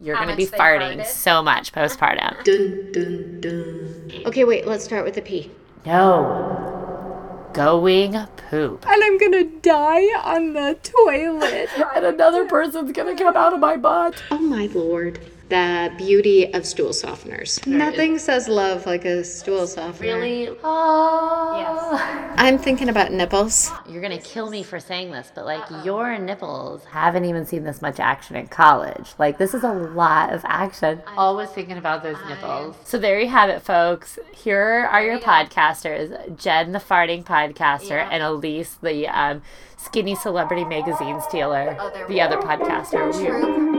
You're going to be farting farted? so much postpartum. Dun dun dun. Okay, wait. Let's start with the pee. No. Going poop. And I'm gonna die on the toilet. And another person's going to come out of my butt. Oh my lord. The beauty of stool softeners. Nothing says love like a stool softener. Really? Oh. I'm thinking about nipples. You're going to kill me for saying this, but like your nipples haven't even seen this much action in college. Like this is a lot of action. Always thinking about those nipples. So there you have it, folks. Here are your podcasters Jen, the farting podcaster, and Elise, the um, skinny celebrity magazine stealer, the other podcaster. We-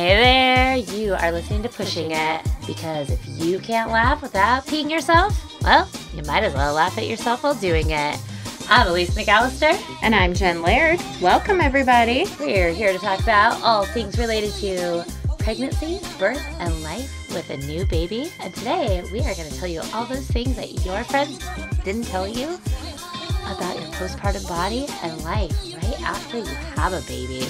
Hey there, you are listening to Pushing It because if you can't laugh without peeing yourself, well, you might as well laugh at yourself while doing it. I'm Elise McAllister. And I'm Jen Laird. Welcome, everybody. We're here to talk about all things related to pregnancy, birth, and life with a new baby. And today we are going to tell you all those things that your friends didn't tell you about your postpartum body and life right after you have a baby.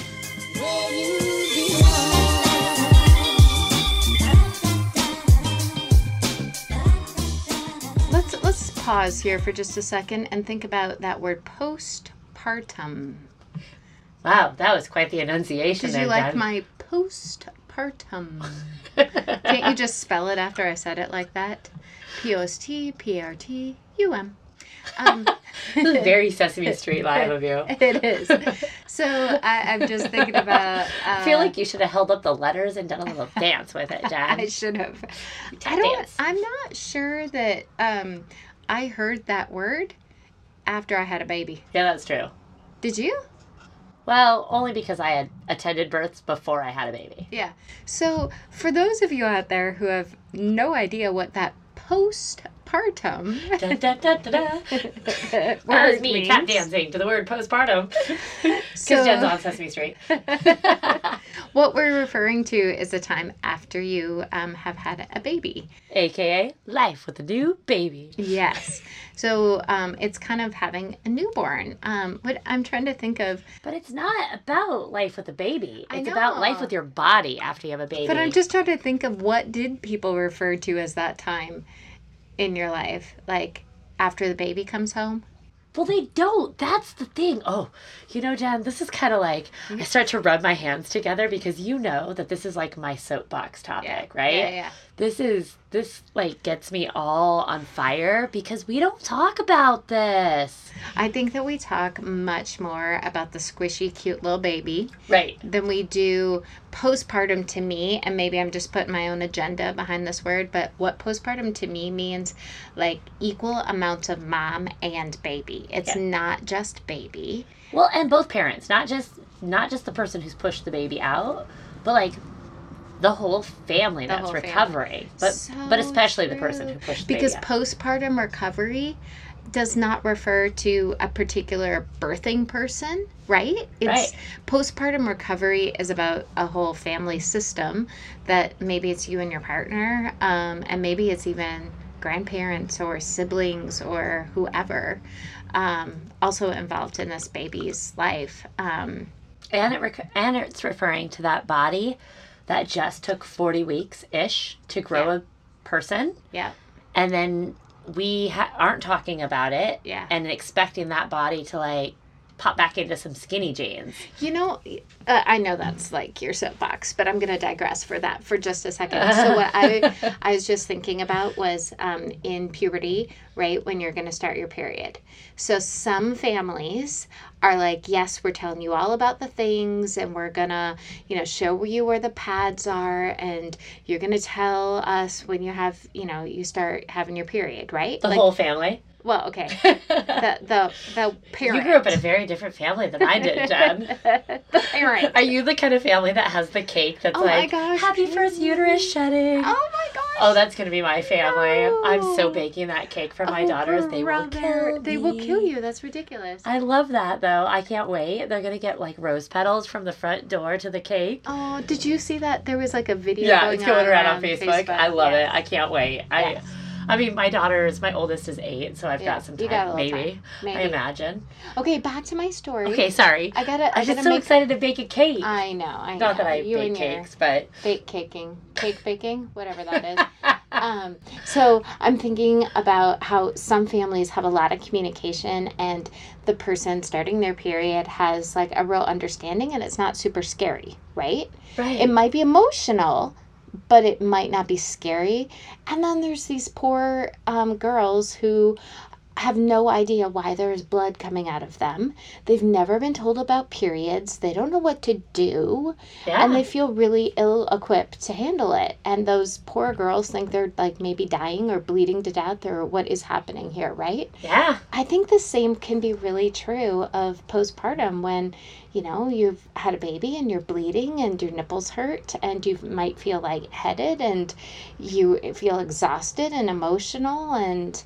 Let's let's pause here for just a second and think about that word postpartum. Wow, that was quite the enunciation Did you like my postpartum? Can't you just spell it after I said it like that? P O S T P A R T U M. Um, This is very Sesame Street live of you. it is. So I, I'm just thinking about. Uh, I feel like you should have held up the letters and done a little dance with it, Jen. I should have. I don't. dance. I'm not sure that um, I heard that word after I had a baby. Yeah, that's true. Did you? Well, only because I had attended births before I had a baby. Yeah. So for those of you out there who have no idea what that postpartum Da, da, da, da, da. That word was me tap dancing to the word postpartum. Because So- Jen's on Sesame Street. what we're referring to is the time after you um, have had a baby. AKA life with a new baby. Yes. So um, it's kind of having a newborn. Um, what I'm trying to think of, But it's not about life with a baby. It's about life with your body after you have a baby. but I'm just trying to think of what did people refer to as that time in your life, like after the baby comes home. Well, they don't. That's the thing. Oh, you know, Jen, this is kind of like I mm-hmm. start to rub my hands together because you know that this is like my soapbox topic, right? Yeah, yeah. This is this like gets me all on fire because we don't talk about this. I think that we talk much more about the squishy, cute little baby Right. than we do postpartum to me. And maybe I'm just putting my own agenda behind this word, but what postpartum to me means like equal amounts of mom and baby. It's Yeah. not just baby. Well, and both parents, not just not just the person who's pushed the baby out, but like the whole family The that's whole family. recovering. But So but especially the person who pushed the because baby out. postpartum recovery does not refer to a particular birthing person, right? It's Right. postpartum recovery is about a whole family system that maybe it's you and your partner, um, and maybe it's even grandparents or siblings or whoever um, also involved in this baby's life. Um, and it rec- and it's referring to that body that just took 40 weeks ish to grow Yeah. a person yeah, and then we ha- aren't talking about it Yeah. and expecting that body to like pop back into some skinny jeans You know, uh, I know that's like your soapbox, but I'm going to digress for that for just a second. So what I I was just thinking about was um, in puberty, right when you're going to start your period. So some families are like, yes, we're telling you all about the things, and we're gonna, you know, show you where the pads are, and you're gonna tell us when you have, you know, you start having your period, right? the like, whole family well, okay, the the the parent. you grew up in a very different family than i did jen the parent. are you the kind of family that has the cake that's Oh my like gosh, happy first uterus shedding Oh my gosh. Oh, that's gonna be my family. I'm so baking that cake for my Oh, daughters. They will kill They will kill you. That's ridiculous. I love that though. I can't wait. They're gonna get like rose petals from the front door to the cake. Oh, did you see that? There was like a video. Yeah, going it's going on around on Facebook. I love Yes. it. I can't wait. Yes. I mean, my daughter is my oldest is eight, so I've Yeah, got some time. got maybe, time. Maybe. I imagine. Okay, back to my story. Okay, sorry. I gotta. I I'm gotta just so make. excited to bake a cake. I know. I Not know. that I you bake cakes, but bake caking, cake baking, whatever that is. um, so I'm thinking about how some families have a lot of communication and the person starting their period has like a real understanding and it's not super scary, right? right. It might be emotional, but it might not be scary. And then there's these poor um, girls who have no idea why there's blood coming out of them. They've never been told about periods. They don't know what to do. yeah. And they feel really ill equipped to handle it. And those poor girls think they're like maybe dying or bleeding to death or what is happening here, right? yeah. I think the same can be really true of postpartum when, you know, you've had a baby and you're bleeding and your nipples hurt and you might feel like headed and you feel exhausted and emotional and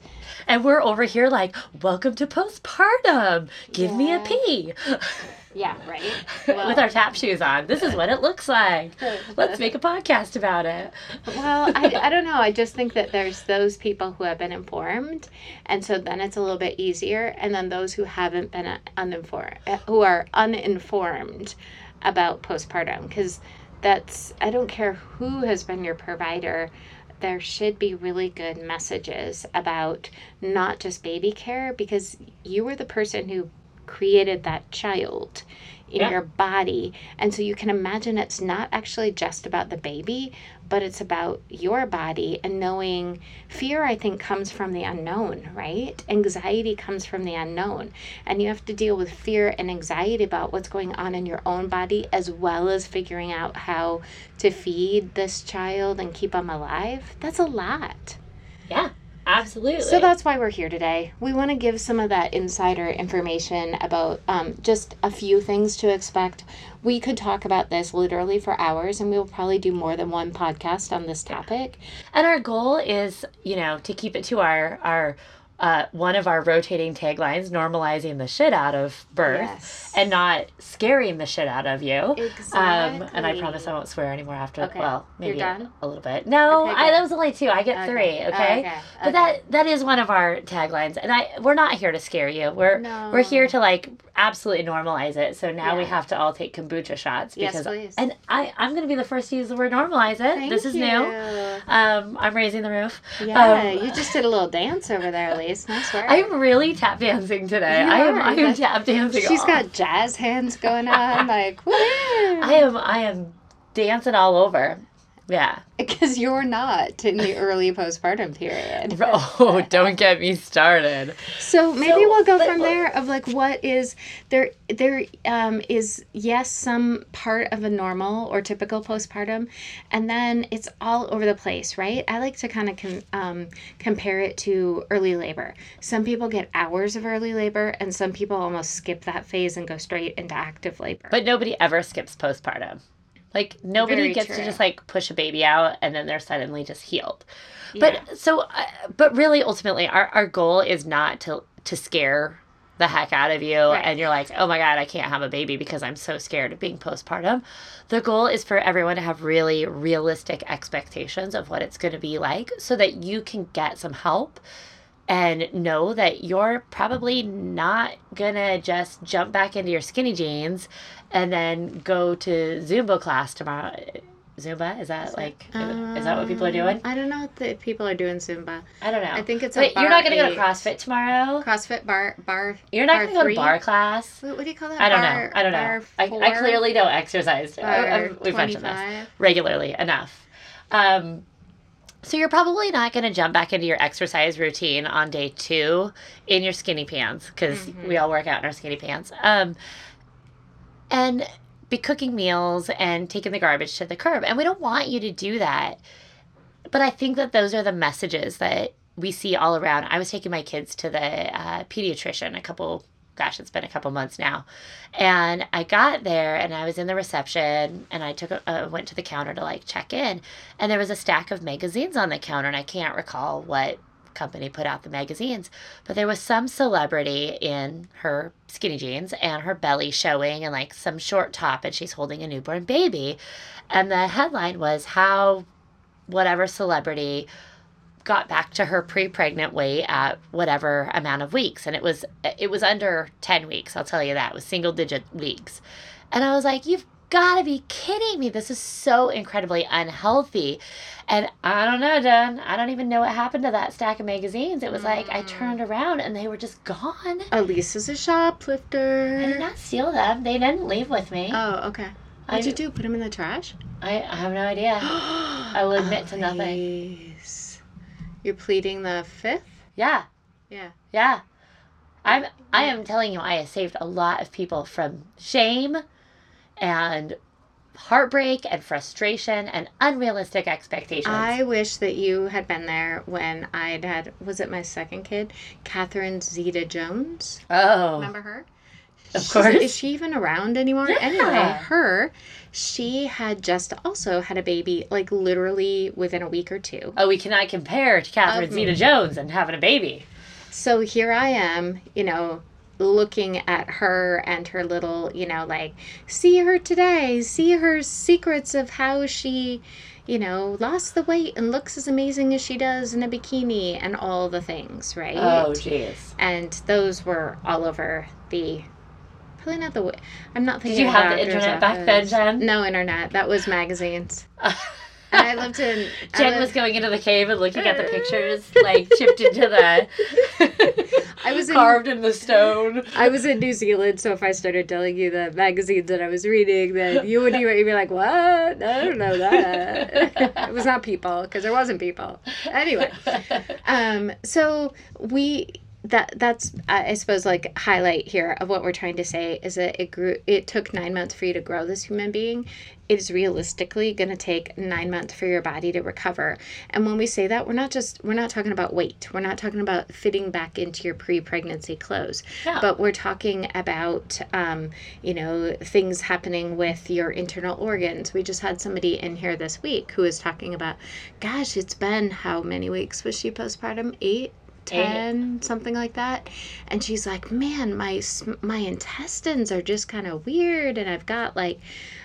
And we're over here like, welcome to postpartum. Give me a pee. yeah, right. With our tap shoes on. This is what it looks like. Let's make a podcast about it. well, I, I don't know. I just think that there's those people who have been informed, and so then it's a little bit easier. And then those who haven't been uh, uninformed, who are uninformed about postpartum, because that's, I don't care who has been your provider, there should be really good messages about not just baby care, because you were the person who created that child in Yeah. your body. And so you can imagine it's not actually just about the baby, but it's about your body and knowing fear, I think, comes from the unknown, right? Anxiety comes from the unknown. And you have to deal with fear and anxiety about what's going on in your own body, as well as figuring out how to feed this child and keep them alive. That's a lot. Yeah, absolutely. So that's why we're here today. We want to give some of that insider information about um, just a few things to expect. We could talk about this literally for hours, and we will probably do more than one podcast on this topic. And our goal is, you know, to keep it to our our uh, one of our rotating taglines, normalizing the shit out of birth Yes. and not scaring the shit out of you. Um, and I promise I won't swear anymore after. Okay. Well, maybe a little bit. No, Okay, I, that was only two. I get Okay. three. Oh, Okay. okay. But that that is one of our taglines, and I we're not here to scare you. We're No. we're here to like absolutely normalize it. So now we have to all take kombucha shots Yes, because please. and I I'm gonna be the first to use the word normalize it. Thank this is you. new. Um, I'm raising the roof. Yeah, Um, you just did a little dance over there, Work. I'm really tap dancing today. You I am. I am tap dancing. She's all- got jazz hands going on, like, I am. I am dancing all over. Yeah. because you're not in the early postpartum period. Oh, don't get me started. So maybe So, we'll go from there of like what is there there um is yes some part of a normal or typical postpartum and then it's all over the place, right? I like to kind of com- um, compare it to early labor. Some people get hours of early labor and some people almost skip that phase and go straight into active labor. But nobody ever skips postpartum. Like nobody Very gets true. to just like push a baby out and then they're suddenly just healed. Yeah. But so, uh, but really, ultimately, our, our goal is not to to scare the heck out of you Right. and you're like, oh my god, I can't have a baby because I'm so scared of being postpartum. The goal is for everyone to have really realistic expectations of what it's going to be like, so that you can get some help and know that you're probably not gonna just jump back into your skinny jeans and then go to Zumba class tomorrow. Zumba is that like is that what people are doing? Um, I don't know what the people are doing Zumba. I don't know. I think it's a Wait, you're not gonna bar go to. CrossFit tomorrow. CrossFit bar bar. You're not bar gonna go to barre class. What, what do you call that? I don't bar, know. I don't know. I, I clearly don't exercise. I- we've mentioned this regularly enough. Um, so you're probably not going to jump back into your exercise routine on day two in your skinny pants because Mm-hmm. we all work out in our skinny pants. Um, and be cooking meals and taking the garbage to the curb. And we don't want you to do that. But I think that those are the messages that we see all around. I was taking my kids to the uh, pediatrician a couple, gosh, it's been a couple months now. And I got there and I was in the reception and I took a, uh, went to the counter to like check in. And there was a stack of magazines on the counter and I can't recall what company put out the magazines, but there was some celebrity in her skinny jeans and her belly showing and like some short top and she's holding a newborn baby. And the headline was how whatever celebrity got back to her pre-pregnant weight at whatever amount of weeks and it was it was under 10 weeks i'll tell you that it was single digit weeks and i was like you've got to be kidding me this is so incredibly unhealthy and i don't know Jen. i don't even know what happened to that stack of magazines it was like i mm. turned around and they were just gone Elise is a shoplifter. i did not steal them they didn't leave with me Oh, okay. What'd I- you do? Put them in the trash? I, I have no idea I will admit to nothing. You're pleading the fifth? yeah Yeah. Yeah. I'm I am telling you I have saved a lot of people from shame and heartbreak and frustration and unrealistic expectations. I wish that you had been there when I'd had, was it my second kid? Catherine Zeta Jones. oh. Remember her? Of She's- course. Is she even around anymore? Yeah. Anyway, her, she had just also had a baby, like literally within a week or two. Oh, we cannot compare to Catherine Zeta. Jones and having a baby. So here I am, you know, looking at her and her little, you know, like, see her today, see her secrets of how she, you know, lost the weight and looks as amazing as she does in a bikini and all the things, right? Oh, jeez. And those were all over the. Probably not the. wi- I'm not thinking. Did you have the internet back then. Jen? No internet. That was magazines. And I lived in. I Jen lived- was going into the cave and looking at the pictures, like chipped into the. I was in- carved in the stone. I was in New Zealand, so if I started telling you the magazines that I was reading, then you would you'd be like, "What? I don't know that." it was not People because there wasn't People. Anyway, um, so we that that's I suppose like highlight here of what we're trying to say is that it grew. It took nine months for you to grow this human being. It is realistically going to take nine months for your body to recover. And when we say that, we're not just we're not talking about weight. We're not talking about fitting back into your pre-pregnancy clothes No. but we're talking about um, you know things happening with your internal organs we just had somebody in here this week who was talking about gosh it's been how many weeks was she postpartum eight ten something like that and she's like man my my intestines are just kind of weird and i've got like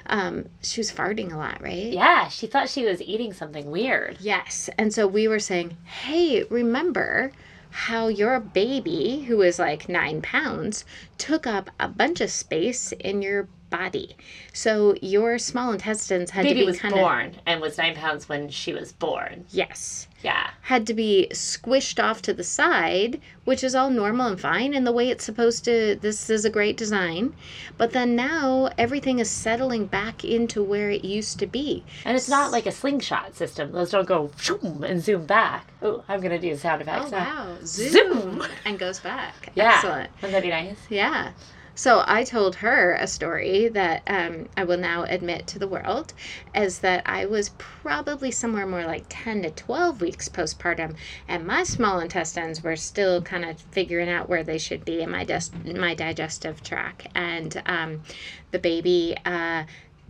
um she was farting a lot right Yeah, she thought she was eating something weird. Yes. And so we were saying, hey, remember how your baby, who is like nine pounds, took up a bunch of space in your body. So your small intestines had Baby to be was kind of. born and was nine pounds when she was born. Yes. Yeah. Had to be squished off to the side, which is all normal and fine and the way it's supposed to. This is a great design. But then now everything is settling back into where it used to be. And it's not like a slingshot system. Those don't go zoom and zoom back. Oh, I'm gonna do the sound effects. Oh, now. wow. Zoom. Zoom. And goes back. Yeah. Excellent. Wouldn't that be nice? Yeah. So I told her a story that um, I will now admit to the world is that I was probably somewhere more like 10 to 12 weeks postpartum, and my small intestines were still kind of figuring out where they should be in my, dis- my digestive tract. And um, the baby uh,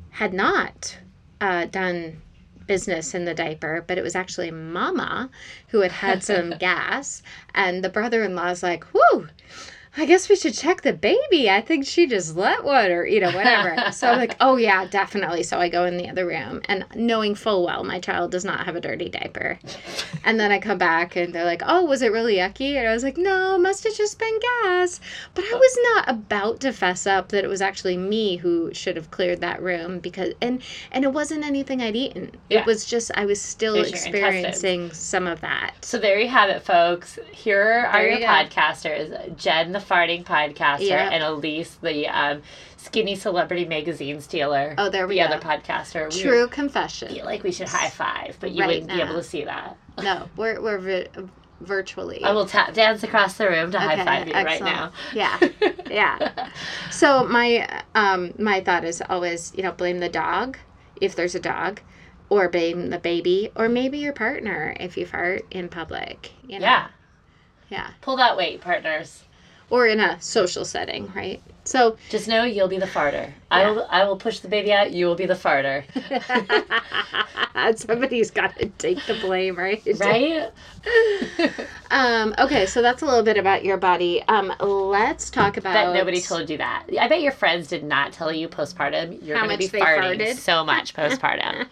had not uh, done business in the diaper, but it was actually mama who had had some gas. And the brother in law's like, whoo, I guess we should check the baby. I think she just let one or, you know, whatever. so I'm like, oh, yeah, definitely. So I go in the other room and knowing full well my child does not have a dirty diaper. And then I come back and they're like, oh, was it really yucky? And I was like, no, must have just been gas. But I was not about to fess up that it was actually me who should have cleared that room because, and, and it wasn't anything I'd eaten. Yeah. It was just, I was still It was your intestines. experiencing some of that. So there you have it, folks. Here are There your you podcasters: Jen, the farting podcaster, Yep. and Elise, the um, skinny celebrity magazine stealer. Oh, there we the go. other podcaster. We True confession. feel like we should high five, but you Right wouldn't be able to see that. No, we're we're vi- virtually. I will tap dance across the room to high five you right now. Yeah, yeah. So my um my thought is always you know blame the dog if there's a dog, or blame the baby, or maybe your partner if you fart in public. You know? Yeah. yeah, Pull that weight, partners. Or in a social setting, right? So Just know you'll be the farter. I will I will push the baby out, you will be the farter. somebody's got to take the blame, right? right? Um. Okay, so that's a little bit about your body. Um. Let's talk about that nobody told you that. I bet your friends did not tell you postpartum you're going to be much they farting farted. so much postpartum.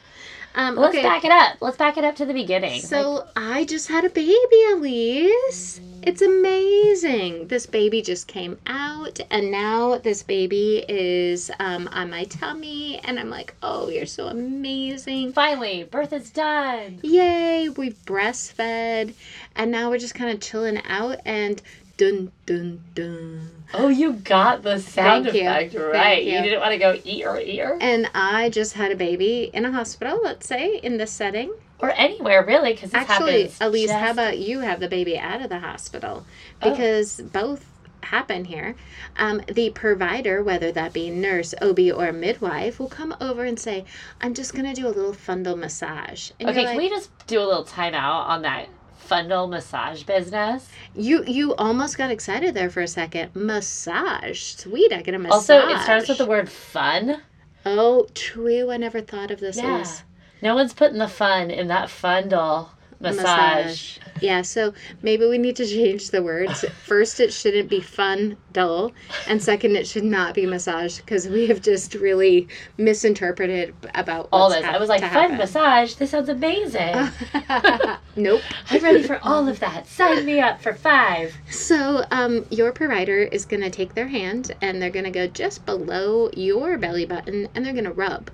Um, Let's okay. back it up. Let's back it up to the beginning. So Like, I just had a baby, Elise. It's amazing. This baby just came out, and now this baby is um, on my tummy, and I'm like, oh, you're so amazing. finally, birth is done. Yay, we breastfed, and now we're just kind of chilling out, and dun dun dun. Oh, you got the sound Thank effect Thank right. you. didn't want to go ear ear And I just had a baby in a hospital, let's say, in this setting. or anywhere really, because Actually, happens. Elise, how about you have the baby out of the hospital? Oh. Because both happen here. Um, the provider, whether that be nurse, OB, or midwife, will come over and say, I'm just going to do a little fundal massage. And Okay, you're can like, we just do a little timeout on that fundal massage business? you, you almost got excited there for a second. Massage. Sweet, I get a massage. Also, it starts with the word fun. Oh, true. I never thought of this Yeah. as No one's putting the fun in that fundal massage. Yeah, so maybe we need to change the words. First, it shouldn't be fun, dull, and second, it should not be massage because we have just really misinterpreted about All this. hap- I was like, fun happen. massage. This sounds amazing. nope. I'm ready for all of that. Sign me up for five. So, um, your provider is going to take their hand and they're going to go just below your belly button and they're going to rub.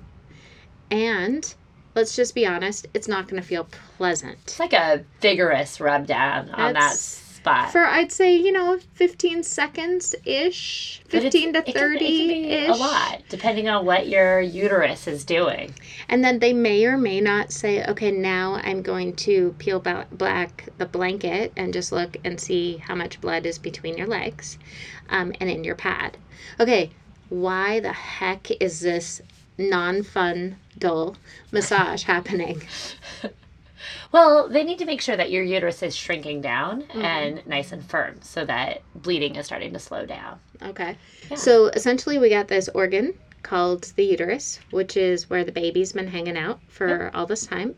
And let's just be honest, it's not going to feel pleasant. It's like a vigorous rub down on that spot. For I'd say, you know, 15 seconds ish, 15 to 30 It can, be ish. a lot, depending on what your uterus is doing. And then they may or may not say, okay, now I'm going to peel ba- back the blanket and just look and see how much blood is between your legs um, and in your pad. Okay, why the heck is this non fun, dull massage happening? Well, they need to make sure that your uterus is shrinking down Mm-hmm. and nice and firm so that bleeding is starting to slow down. Okay. Yeah. So essentially, we got this organ called the uterus, which is where the baby's been hanging out for all this time.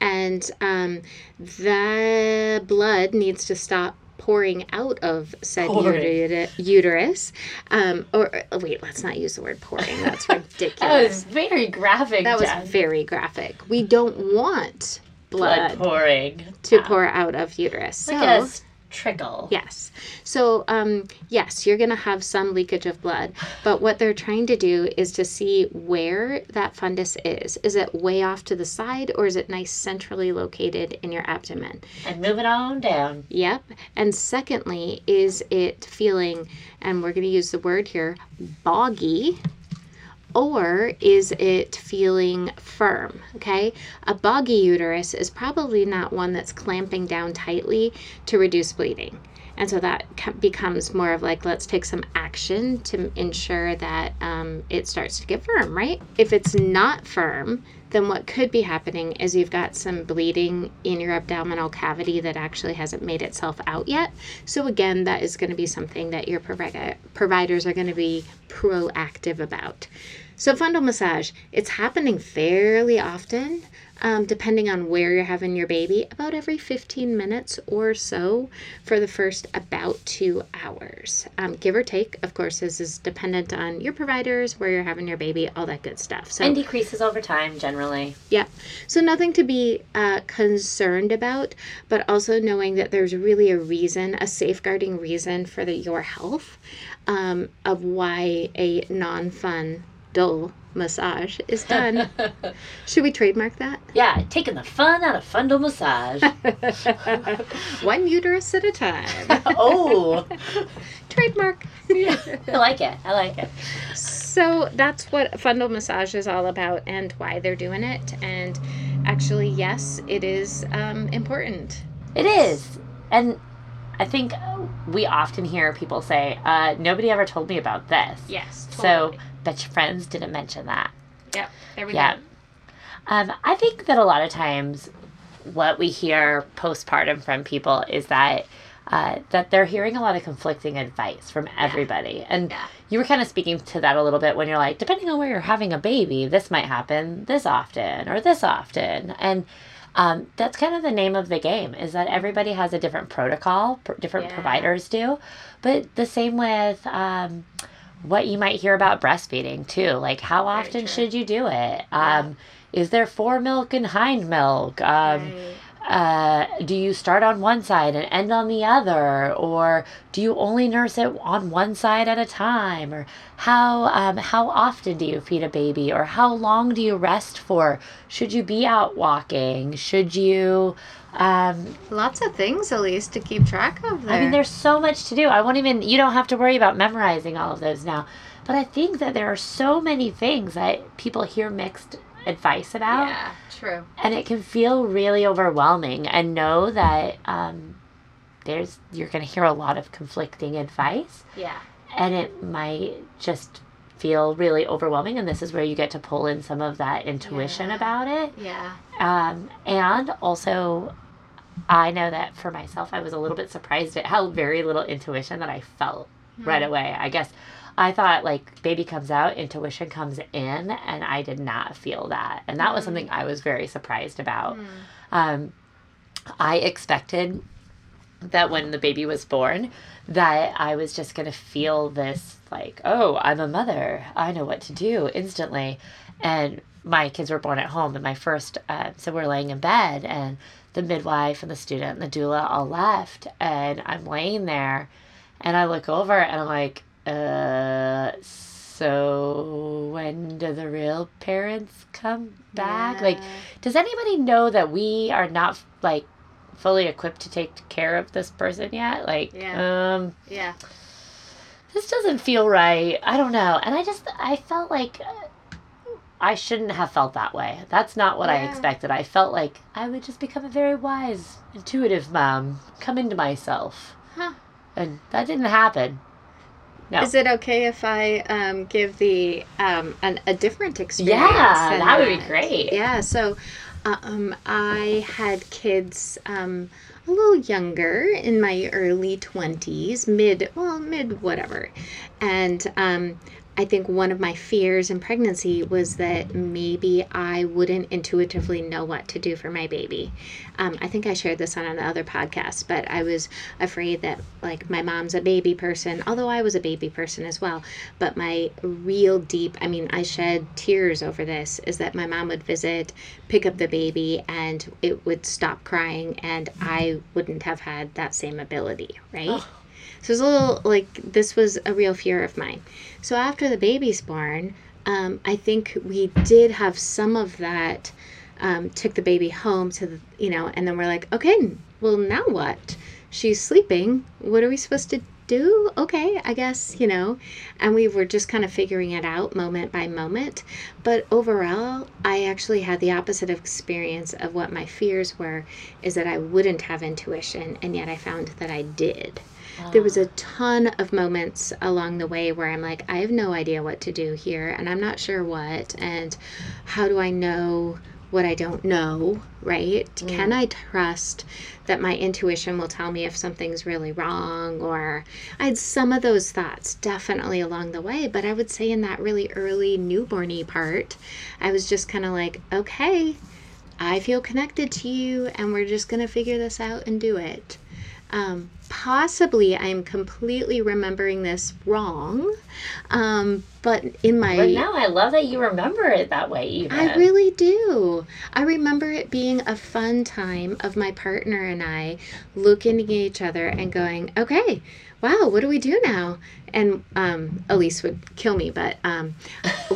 And um, the blood needs to stop pouring out of said uter- uterus. Um, or, wait, let's not use the word pouring. That's ridiculous. That was very graphic. that was very graphic. We don't want blood, blood, pouring to out. pour out of uterus. like so, trickle. Yes. So, um, yes, you're going to have some leakage of blood, but what they're trying to do is to see where that fundus is. Is it way off to the side or is it nice centrally located in your abdomen? And move it on down. Yep. And secondly, is it feeling, and we're going to use the word here, boggy? Or is it feeling firm? Okay. A boggy uterus is probably not one that's clamping down tightly to reduce bleeding. And so that becomes more of like, let's take some action to ensure that um, it starts to get firm, right? If it's not firm, then what could be happening is you've got some bleeding in your abdominal cavity that actually hasn't made itself out yet. So, again, that is going to be something that your provider, providers are going to be proactive about. So, fundal massage, it's happening fairly often, um, depending on where you're having your baby, about every 15 minutes or so for the first about two hours. Um, give or take, of course, this is dependent on your providers, where you're having your baby, all that good stuff. So, And decreases over time generally. yeah. So nothing to be uh, concerned about, but also knowing that there's really a reason, a safeguarding reason for the, your health um, of why a non-fun, dull massage is done. Should we trademark that? Yeah, taking the fun out of fundal massage. One uterus at a time. oh, trademark. I like it. I like it. So that's what fundal massage is all about and why they're doing it. And actually, yes, it is um, important. It is. And I think we often hear people say, uh, nobody ever told me about this. Yes. So, bet your friends didn't mention that. Yep. There we Yeah. Um, I think that a lot of times what we hear postpartum from people is that uh, that they're hearing a lot of conflicting advice from everybody. And Yeah. you were kind of speaking to that a little bit when you're like, depending on where you're having a baby, this might happen this often or this often. And um, that's kind of the name of the game is that everybody has a different protocol, pr- different Yeah. providers do. But the same with um, what you might hear about breastfeeding too. Like, how often should you do it? Um, is there fore milk and hind milk? Um, uh, do you start on one side and end on the other, or do you only nurse it on one side at a time, or how um, how often do you feed a baby, or how long do you rest for? Should you be out walking? Should you? Um, Lots of things, Elise, to keep track of there. I mean, there's so much to do. I won't even. You don't have to worry about memorizing all of those now. But I think that there are so many things that people hear mixed advice about yeah, true. and it can feel really overwhelming and know that um, there's you're going to hear a lot of conflicting advice Yeah. and it might just feel really overwhelming and this is where you get to pull in some of that intuition Yeah. about it Yeah. um, and also i know that for myself i was a little bit surprised at how very little intuition that i felt right away i guess i thought like baby comes out intuition comes in and i did not feel that. And that was something i was very surprised about. Um, i expected that when the baby was born that i was just going to feel this like oh i'm a mother. I know what to do instantly. And my kids were born at home and my first uh, so we're laying in bed and the midwife and the student and the doula all left and i'm laying there and i look over and i'm like uh so when do the real parents come back like does anybody know that we are not like fully equipped to take care of this person yet like Yeah. um Yeah. this doesn't feel right. I don't know. And I just, I felt like uh, I shouldn't have felt that way. That's not what I expected. I felt like I would just become a very wise, intuitive mom, come into myself. Huh. And that didn't happen. No. Is it okay if I um, give the um, an, a different experience? yeah, that would be great. Yeah, so um, I had kids um, a little younger in my early 20s, mid, well, mid whatever. And um, I think one of my fears in pregnancy was that maybe I wouldn't intuitively know what to do for my baby. Um, I think I shared this on another podcast, but I was afraid that, like, my mom's a baby person, although I was a baby person as well. But my real deep, I mean, I shed tears over this, is that my mom would visit, pick up the baby, and it would stop crying, and I wouldn't have had that same ability, right? So it was a little like this was a real fear of mine. So after the baby's born, um, I think we did have some of that. Um, took the baby home to the, you know, and then we're like, okay, well now what? She's sleeping. What are we supposed to do? Okay, I guess you know. And we were just kind of figuring it out moment by moment. But overall, I actually had the opposite experience of what my fears were, is that I wouldn't have intuition, and yet I found that I did there was a ton of moments along the way where I'm like, I have no idea what to do here, and I'm not sure what, and how do I know what I don't know, right? Can mm. I trust that my intuition will tell me if something's really wrong? Or I had some of those thoughts definitely along the way, but I would say in that really early newborny part, I was just kind of like, okay, I feel connected to you, and we're just going to figure this out and do it. Um, possibly I'm completely remembering this wrong, um, but in my But now I love that you remember it that way, even. I really do. I remember it being a fun time of my partner and I looking at each other and going, okay, wow, what do we do now? And um, Elise would kill me, but um,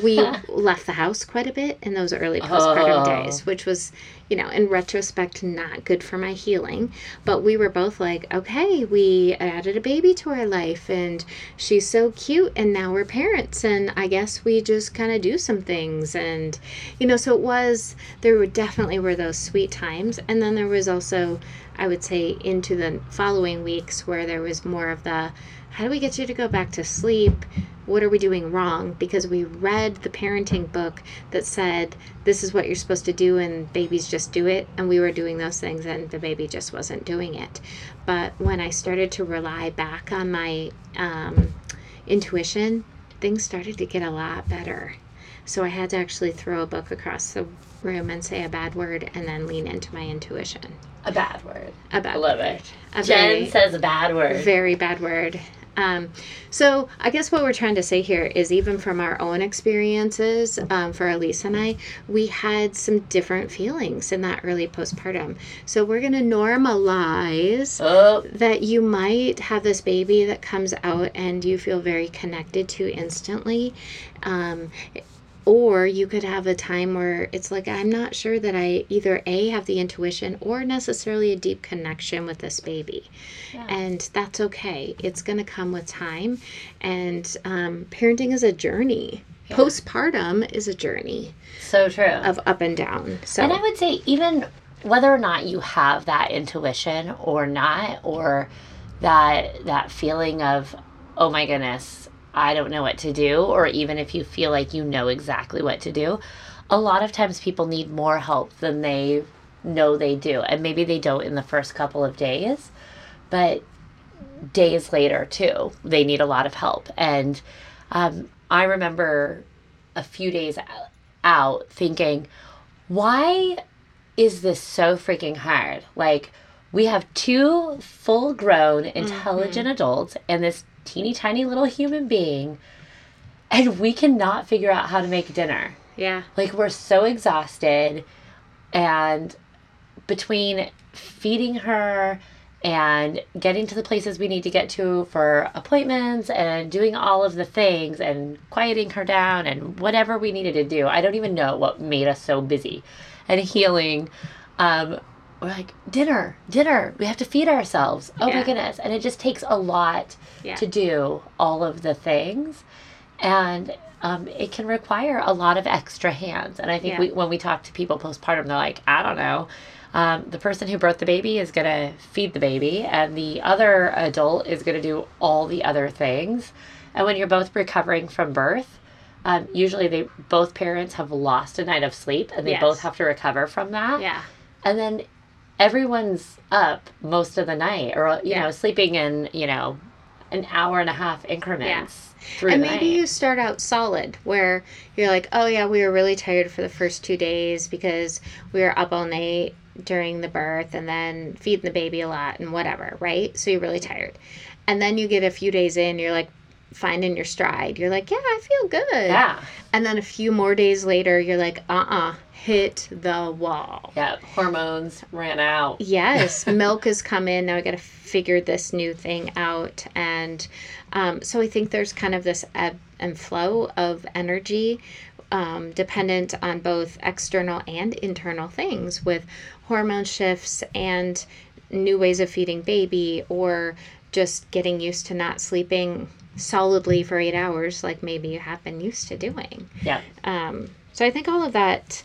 we left the house quite a bit in those early postpartum Oh. days, which was, you know, in retrospect, not good for my healing. But we were both like, okay, we added a baby to our life and she's so cute and now we're parents and I guess we just kind of do some things and you know so it was there were definitely were those sweet times and then there was also I would say into the following weeks where there was more of the how do we get you to go back to sleep what are we doing wrong because we read the parenting book that said this is what you're supposed to do and babies just do it and we were doing those things and the baby just wasn't doing it but when i started to rely back on my um, intuition things started to get a lot better so i had to actually throw a book across the room and say a bad word and then lean into my intuition A bad word. a bad I love word. it. a Jen very, says a bad word. very bad word Um, so I guess what we're trying to say here is even from our own experiences, um, for Elise and I, we had some different feelings in that early postpartum. So we're going to normalize Oh, that you might have this baby that comes out and you feel very connected to instantly. Um, or you could have a time where it's like, I'm not sure that I either A, have the intuition or necessarily a deep connection with this baby. And that's okay. It's going to come with time. And um, parenting is a journey. Postpartum is a journey so true. of up and down. So, And I would say, even whether or not you have that intuition or not, or that that feeling of, oh my goodness, I don't know what to do, or even if you feel like you know exactly what to do, a lot of times people need more help than they know they do, and maybe they don't in the first couple of days, but days later too, they need a lot of help. And um, I remember a few days out thinking, why is this so freaking hard? Like, we have two full grown, intelligent adults and this teeny tiny little human being, and we cannot figure out how to make dinner. yeah. Like, we're so exhausted, and between feeding her and getting to the places we need to get to for appointments and doing all of the things and quieting her down and whatever we needed to do. I don't even know what made us so busy and healing. Um, we're like, dinner, dinner, we have to feed ourselves. Oh my goodness. And it just takes a lot Yeah. to do all of the things. And um, it can require a lot of extra hands. And I think Yeah. we, when we talk to people postpartum, they're like, I don't know. Um, the person who birthed the baby is going to feed the baby, and the other adult is going to do all the other things. And when you're both recovering from birth, um, usually they both parents have lost a night of sleep, and they Yes. both have to recover from that. Yeah. And then everyone's up most of the night, or you Yeah. know, sleeping in you know, an hour and a half increments through and maybe night. you start out solid where you're like oh yeah we were really tired for the first two days because we were up all night during the birth and then feeding the baby a lot and whatever right? So you're really tired. And then you get a few days in you're like finding your stride. You're like yeah i feel good. Yeah, and then a few more days later you're like uh-uh hit the wall yeah. Hormones ran out. Yes, milk has come in. Now I got to figure this new thing out. And um, so I think there's kind of this ebb and flow of energy um, dependent on both external and internal things with hormone shifts and new ways of feeding baby or just getting used to not sleeping solidly for eight hours like maybe you have been used to doing. Yeah. Um, so I think all of that,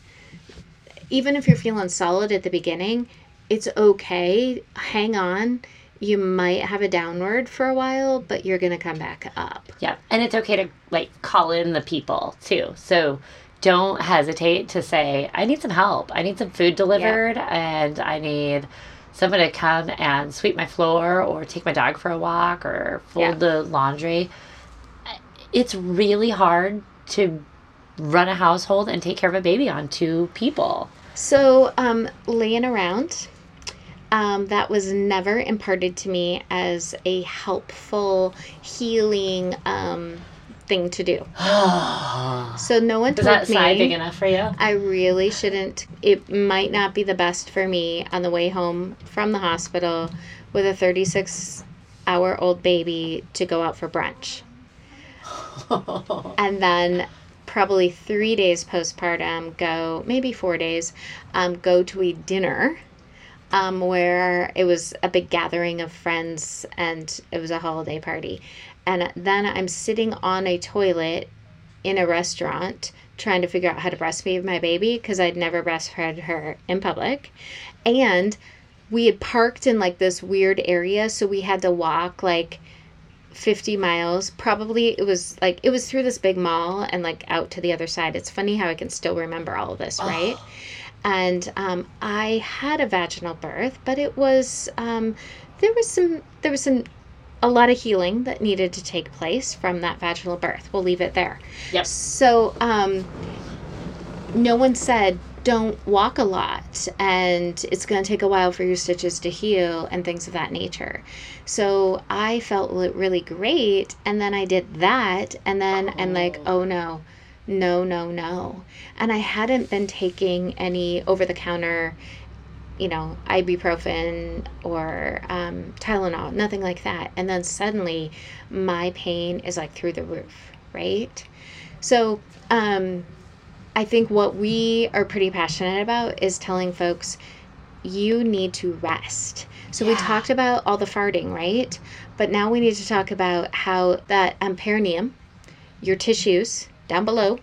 even if you're feeling solid at the beginning, it's okay. Hang on. You might have a downward for a while, but you're going to come back up. Yeah, and it's okay to like call in the people too. So don't hesitate to say, I need some help. I need some food delivered and I need someone to come and sweep my floor or take my dog for a walk or fold Yeah. the laundry. It's really hard to run a household and take care of a baby on two people. So, um, laying around, um, that was never imparted to me as a helpful, healing um, thing to do. So, no one Is told that sigh me. big enough for you? I really shouldn't. It might not be the best for me on the way home from the hospital with a 36 hour old baby to go out for brunch. And then probably three days postpartum, go, maybe four days, um, go to a dinner um, where it was a big gathering of friends and it was a holiday party. And then I'm sitting on a toilet in a restaurant trying to figure out how to breastfeed my baby because I'd never breastfed her in public. And we had parked in like this weird area, so we had to walk like 50 miles. Probably it was like it was through this big mall and like out to the other side. It's funny how I can still remember all of this, right? And um, I had a vaginal birth, but it was um, there was some there was some a lot of healing that needed to take place from that vaginal birth. We'll leave it there. Yep. So um, no one said don't walk a lot and it's going to take a while for your stitches to heal and things of that nature. So I felt really great and then I did that and then I'm like, oh no, no, no, no. And I hadn't been taking any over the counter, you know, ibuprofen or um, Tylenol, nothing like that. And then suddenly my pain is like through the roof, right? So, um, I think what we are pretty passionate about is telling folks you need to rest. So we talked about all the farting, right? But now we need to talk about how that um, perineum, your tissues down below,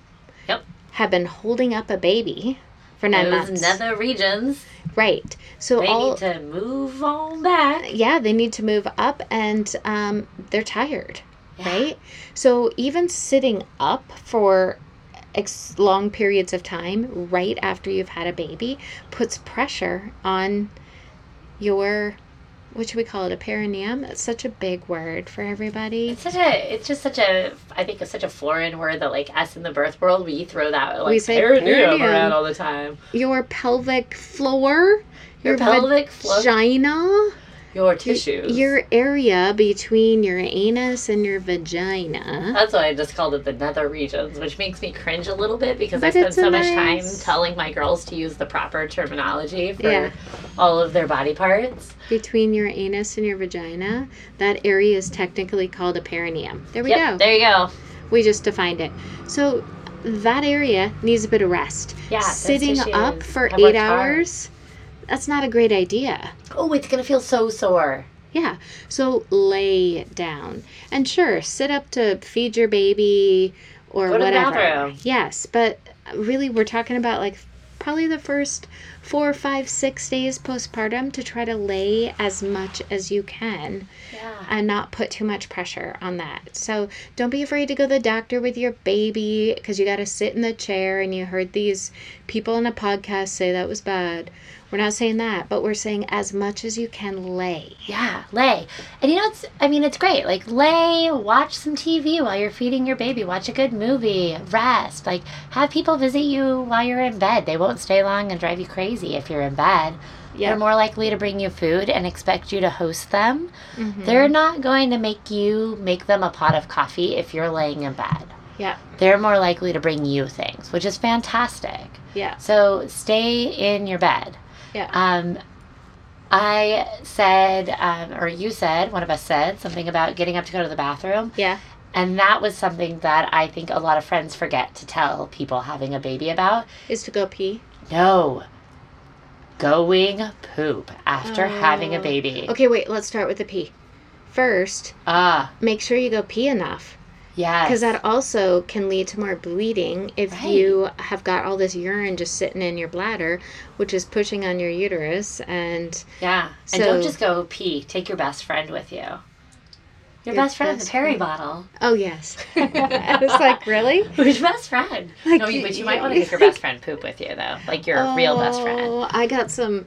Yep. have been holding up a baby for nine Those months. nether regions, right. So they all need to move on back. yeah, they need to move up and um, they're tired, Yeah. right? So even sitting up for ex- long periods of time right after you've had a baby puts pressure on your what should we call it a perineum it's such a big word for everybody It's such a, it's just such a, I think it's such a foreign word that like us in the birth world, we throw that like We say perineum perineum. around all the time. your pelvic floor Your pelvic floor, vagina your tissues. your area between your anus and your vagina That's why I just called it the nether regions, which makes me cringe a little bit because I spend so much time telling my girls to use the proper terminology for Yeah. all of their body parts. between your anus and your vagina that area is technically called a perineum there we Yep, go there you go. We just defined it. So that area needs a bit of rest. Yeah, Sitting up for have eight hours. hard. That's not a great idea. Oh, it's gonna feel so sore. Yeah. So lay down. And sure, sit up to feed your baby or Go to the whatever. bathroom. Yes, but really we're talking about like probably the first four, five, six days postpartum to try to lay as much as you can Yeah. and not put too much pressure on that. So don't be afraid to go to the doctor with your baby because you got to sit in the chair and you heard these people on a podcast say that was bad. We're not saying that, but we're saying as much as you can lay. Yeah, lay. And you know, it's, I mean, it's great. Like, lay, watch some TV while you're feeding your baby, watch a good movie, rest. Like, have people visit you while you're in bed. They won't stay long and drive you crazy if you're in bed. Yeah. They're more likely to bring you food and expect you to host them. Mm-hmm. They're not going to make you make them a pot of coffee if you're laying in bed. Yeah. They're more likely to bring you things, which is fantastic. Yeah. So stay in your bed. Yeah. Um, I said, um, or you said, one of us said something about getting up to go to the bathroom. Yeah. And that was something that I think a lot of friends forget to tell people having a baby about. Is to go pee. No. Going poop after having a Oh. baby. Okay, wait, let's start with the pee. First, Ah, make sure you go pee enough. Yes. Because that also can lead to more bleeding if Right. you have got all this urine just sitting in your bladder, which is pushing on your uterus. And Yeah. And don't just go pee. Take your best friend with you. Your, Your best friend, best the peri friend. bottle. oh, yes. I was like, really? Who's best friend? Like, no, but you might want to get your best friend poop with you though, like your real best friend. Oh, I got some.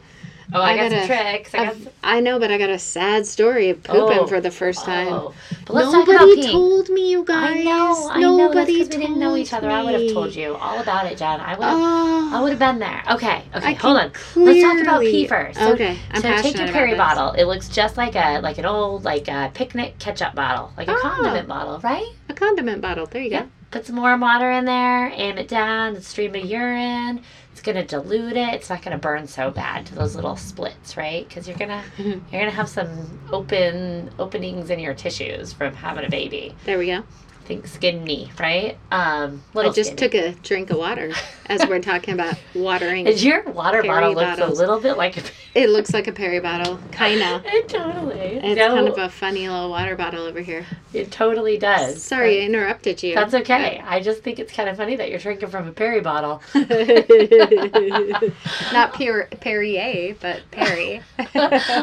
Oh, I, I got gotta- some tricks. I got some, I know, but I got a sad story of pooping Oh. for the first oh, time. oh. But let's talk about Nobody told me, you guys. I know, I know. That's Nobody because we didn't know each told other. I would have told you all about it, Jen. I would have. Oh, ah. I would have been there. Okay, okay, I hold on. Let's talk about pee first. So, Okay, I'm so take your peri bottle. It looks just like a like an old like a picnic ketchup bottle, like a Oh. condiment bottle, right? a condiment bottle. There you Yeah. Put some warm water in there, aim it down, the stream of urine. It's gonna dilute it. It's not gonna burn so bad to those little splits, right? Because you're gonna you're gonna have some open openings in your tissues from having a baby. There we go. Think skinny, right? Um, I just skinny. took a drink of water as we're talking about watering. Is your water bottle looks bottles. a little bit like a It looks like a peri bottle, kinda. It totally. It's no, kind of a funny little water bottle over here. it totally does. Sorry, I interrupted you. That's okay. I just think it's kind of funny that you're drinking from a peri bottle. Not pure Perrier, but Perry.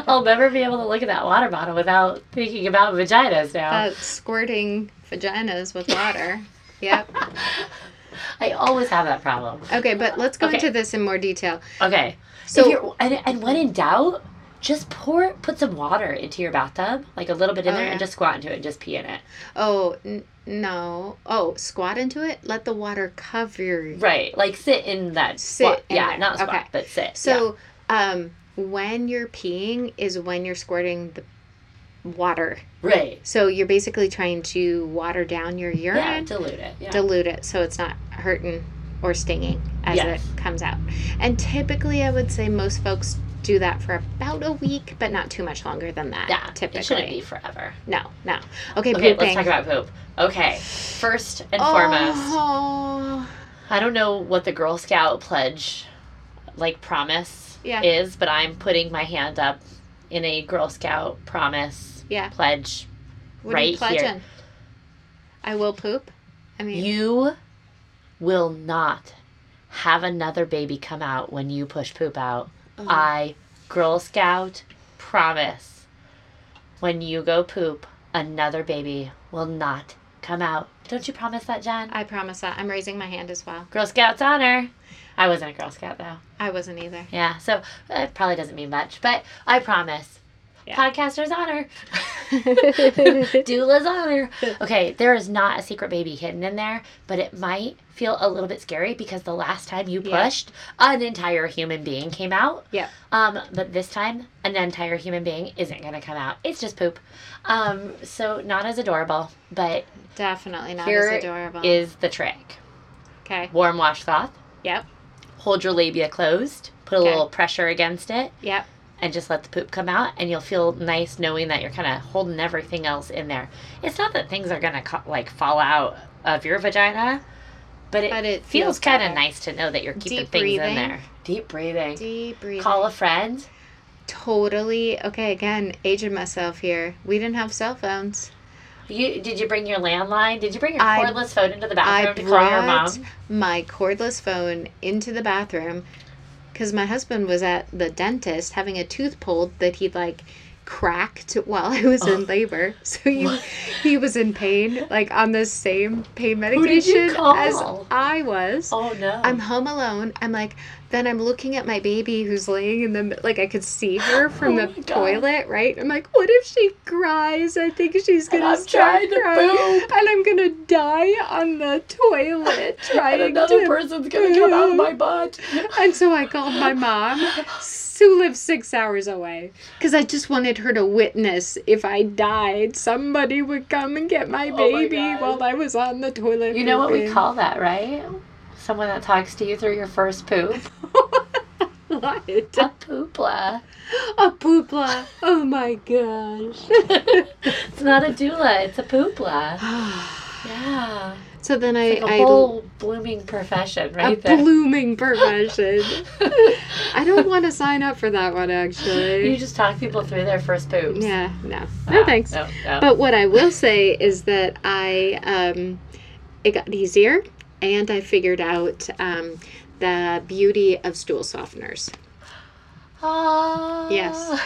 I'll never be able to look at that water bottle without thinking about vaginas now. uh, squirting vaginas with water. Yep. I always have that problem. Okay, but let's go Okay. into this in more detail. Okay. So- So, if you're, and, and when in doubt, just pour put some water into your bathtub, like a little bit in Oh, there, yeah. and just squat into it and just pee in it. Oh n- no! Oh, squat into it. Let the water cover you. Right, like sit in that Sit squat. in yeah, there. not squat, Okay. but sit. yeah. So, um, when you're peeing is when you're squirting the water. right, So you're basically trying to water down your urine. yeah, dilute it. Yeah. dilute it so it's not hurting or stinging as Yes. it comes out. And typically, I would say most folks do that for about a week, but not too much longer than that. yeah, typically. it shouldn't be forever. No, no. Okay, Okay, pooping. let's talk about poop. Okay, first and foremost, Oh, I don't know what the Girl Scout pledge, like promise, Yeah. is, but I'm putting my hand up in a Girl Scout promise yeah. pledge. What right here. pledging? I will poop. I mean, You will not have another baby come out when you push poop out. Oh. I, Girl Scout, promise. When you go poop, another baby will not come out. Don't you promise that, Jen? I promise that. I'm raising my hand as well. Girl Scouts honor. I wasn't a Girl Scout though. I wasn't either. Yeah, so it probably doesn't mean much, but I promise. Yeah. Podcaster's honor. Doula's honor. Okay, there is not a secret baby hidden in there, but it might feel a little bit scary because the last time you Yeah. pushed, an entire human being came out. Yep. Um, but this time, an entire human being isn't gonna come out. It's just poop. Um, so not as adorable, but Definitely not as adorable. is the trick. okay. Warm washcloth. Yep. Hold your labia closed. Put a Okay. little pressure against it. Yep. and just let the poop come out and you'll feel nice knowing that you're kind of holding everything else in there it's not that things are gonna co- like fall out of your vagina but it, But it feels, feels kind of nice to know that you're keeping Deep things breathing. in there deep breathing Deep breathing. call a friend Totally. Okay, again, aging myself here. We didn't have cell phones. You did you bring your landline did you bring your I- cordless phone into the I bathroom to call your brought mom my cordless phone into the bathroom because my husband was at the dentist having a tooth pulled that he'd like cracked while I was in oh. labor. So he, he was in pain, like on the same pain medication as? I was. oh no I'm home alone. I'm like, then I'm looking at my baby who's laying in the, like, I could see her from Oh the toilet, right? I'm like, what if she cries? I think she's gonna I'm start crying. poop. And I'm gonna die on the toilet trying and another to. person's gonna come out of my butt And so I called my mom, who lives six hours away, because I just wanted her to witness if I died, somebody would come and get my oh my baby God. while I was on the toilet. you know what we call that right someone that talks to you through your first poop what? a poopla A poopla. Oh my gosh. it's not a doula, it's a poopla. Yeah. so then I, Like a I whole blooming profession a right there. blooming profession. I don't want to sign up for that one actually. you just talk people through their first poops. Yeah, no, no Ah, thanks. No, no. But what I will say is that I, um, it got easier, and I figured out um, the beauty of stool softeners. Ah. Yes.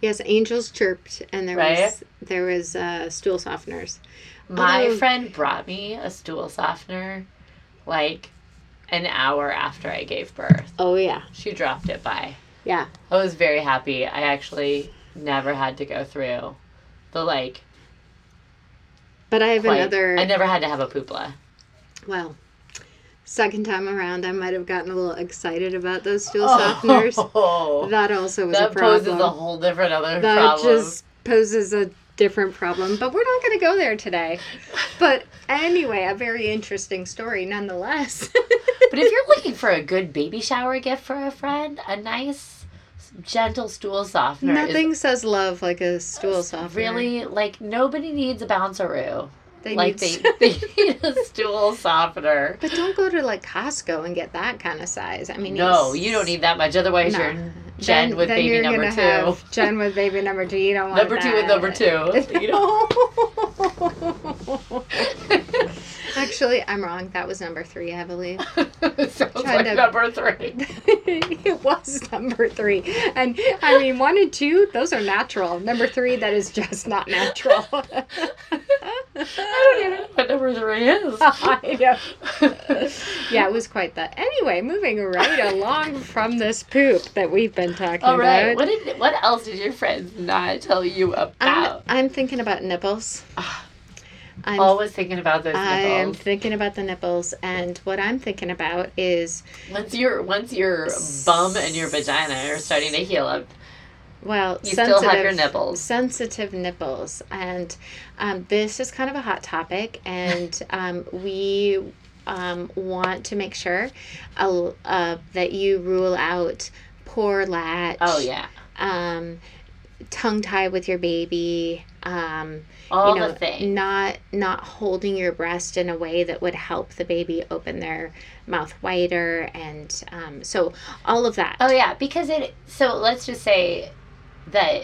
Yes, angels chirped, and there Right. was there was uh, stool softeners. My Although- friend brought me a stool softener like an hour after I gave birth. Oh yeah, She dropped it by. yeah. I was very happy. I actually never had to go through the like But I have quite- another. I never had to have a poopla. Well, second time around, I might have gotten a little excited about those stool oh. softeners. Oh, That also was that a problem. That poses a whole different other that problem. just poses a different problem, but we're not going to go there today. But anyway, a very interesting story nonetheless. But if you're looking for a good baby shower gift for a friend, a nice, gentle stool softener Nothing says love like a stool softener. really like nobody needs a bounceroo. They like need they, they need a stool softener. But don't go to like Costco and get that kind of size. I mean, No, you don't need that much. Otherwise, No. you're Jen Then- with then baby number two. have Jen with baby number two. You don't want Number two with number two. You know? Actually, I'm wrong. That was number three, I believe. Sounds like to- number three. it was number three. And I mean, one and two, those are natural. Number three, that is just not natural. I don't even know what number three is. I know. Yeah, it was quite that. Anyway, moving right along from this poop that we've been talking All right. about. What did? What else did your friends not tell you I'm, about? I'm thinking about nipples. Ah, I'm, Always thinking about those I am thinking about the nipples, and what I'm thinking about is Once your once your bum and your vagina are starting to heal up, well, you still have your nipples. sensitive nipples and um, this is kind of a hot topic and um, we um, want to make sure uh, uh, that you rule out poor latch Oh yeah, um, tongue tie with your baby um, all you know the things. not not holding your breast in a way that would help the baby open their mouth wider and um, so all of that Oh yeah, because it. So let's just say that